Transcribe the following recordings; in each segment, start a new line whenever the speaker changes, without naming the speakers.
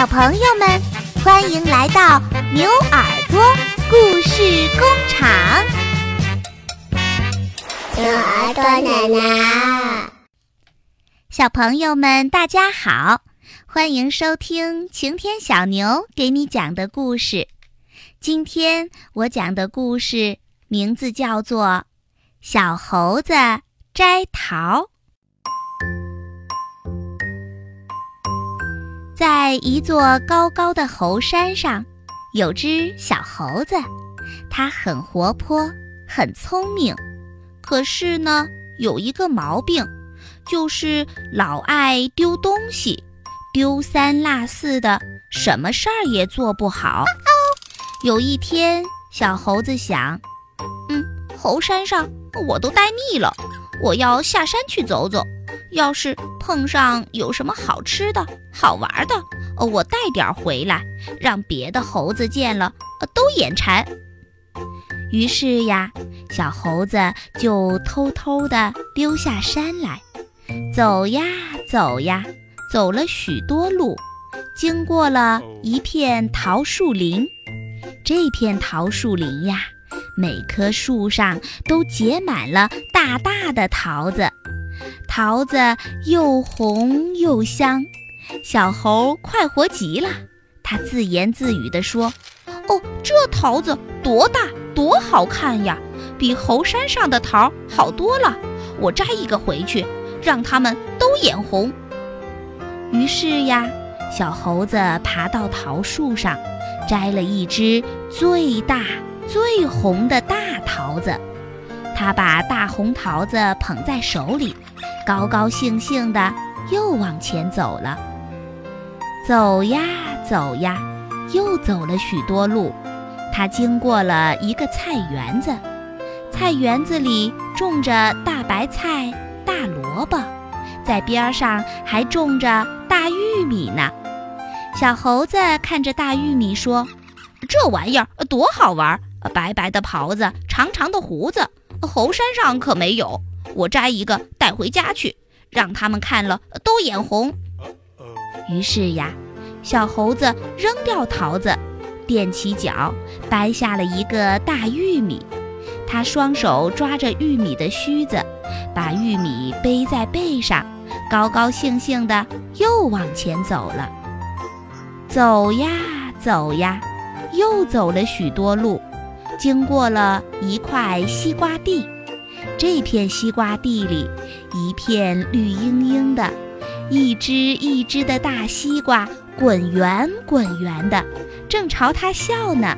小朋友们，欢迎来到牛耳朵故事工厂。
牛耳朵奶奶，
小朋友们，大家好，欢迎收听晴天小牛给你讲的故事。今天我讲的故事名字叫做《小猴子摘桃》。在一座高高的猴山上，有只小猴子，它很活泼，很聪明。可是呢，有一个毛病，就是老爱丢东西，丢三落四的，什么事儿也做不好。有一天，小猴子想：“嗯，猴山上我都待腻了，我要下山去走走。”要是碰上有什么好吃的好玩的，我带点回来，让别的猴子见了，呃，都眼馋。于是呀，小猴子就偷偷地溜下山来，走呀走呀，走了许多路，经过了一片桃树林。这片桃树林呀，每棵树上都结满了大大的桃子。桃子又红又香，小猴快活极了。他自言自语地说：“哦，这桃子多大，多好看呀，比猴山上的桃好多了。我摘一个回去，让他们都眼红。”于是呀，小猴子爬到桃树上，摘了一只最大最红的大桃子。他把大红桃子捧在手里。高高兴兴的又往前走了，走呀走呀，又走了许多路。他经过了一个菜园子，菜园子里种着大白菜、大萝卜，在边上还种着大玉米呢。小猴子看着大玉米说：“这玩意儿多好玩，白白的袍子，长长的胡子，猴山上可没有。”我摘一个带回家去，让他们看了都眼红。于是呀，小猴子扔掉桃子，踮起脚掰下了一个大玉米。他双手抓着玉米的须子，把玉米背在背上，高高兴兴的又往前走了。走呀走呀，又走了许多路，经过了一块西瓜地。这片西瓜地里，一片绿茵茵的，一只一只的大西瓜滚圆滚圆的，正朝他笑呢。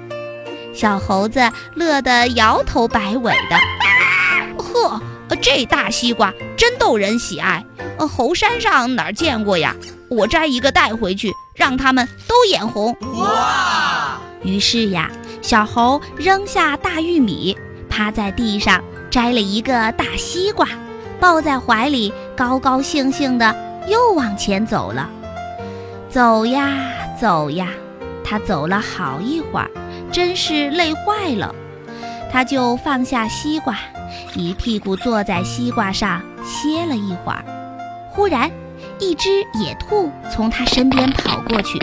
小猴子乐得摇头摆尾的。呵，这大西瓜真逗人喜爱。猴山上哪儿见过呀？我摘一个带回去，让他们都眼红。哇！于是呀，小猴扔下大玉米，趴在地上。摘了一个大西瓜，抱在怀里，高高兴兴的又往前走了。走呀走呀，他走了好一会儿，真是累坏了。他就放下西瓜，一屁股坐在西瓜上歇了一会儿。忽然，一只野兔从他身边跑过去，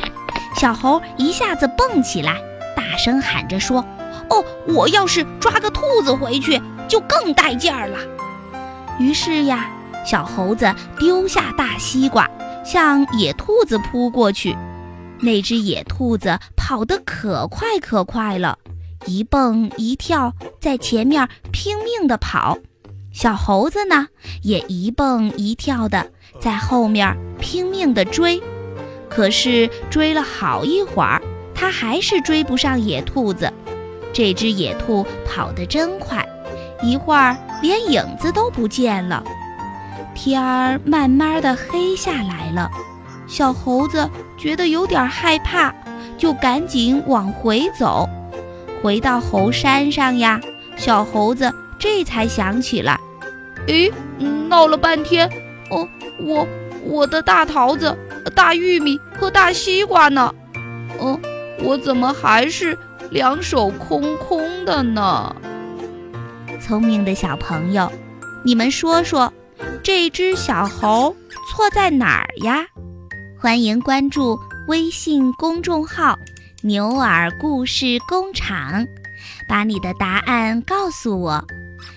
小猴一下子蹦起来，大声喊着说：“哦，我要是抓个兔子回去！”就更带劲儿了。于是呀，小猴子丢下大西瓜，向野兔子扑过去。那只野兔子跑得可快可快了，一蹦一跳在前面拼命地跑。小猴子呢，也一蹦一跳的在后面拼命地追。可是追了好一会儿，它还是追不上野兔子。这只野兔跑得真快。一会儿连影子都不见了，天儿慢慢的黑下来了。小猴子觉得有点害怕，就赶紧往回走。回到猴山上呀，小猴子这才想起来，诶，闹了半天，哦，我我的大桃子、大玉米和大西瓜呢？嗯，我怎么还是两手空空的呢？聪明的小朋友，你们说说，这只小猴错在哪儿呀？欢迎关注微信公众号“牛耳故事工厂”，把你的答案告诉我。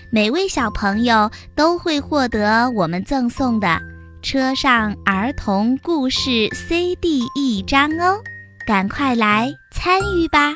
每位小朋友都会获得我们赠送的车上儿童故事 CD 一张哦，赶快来参与吧！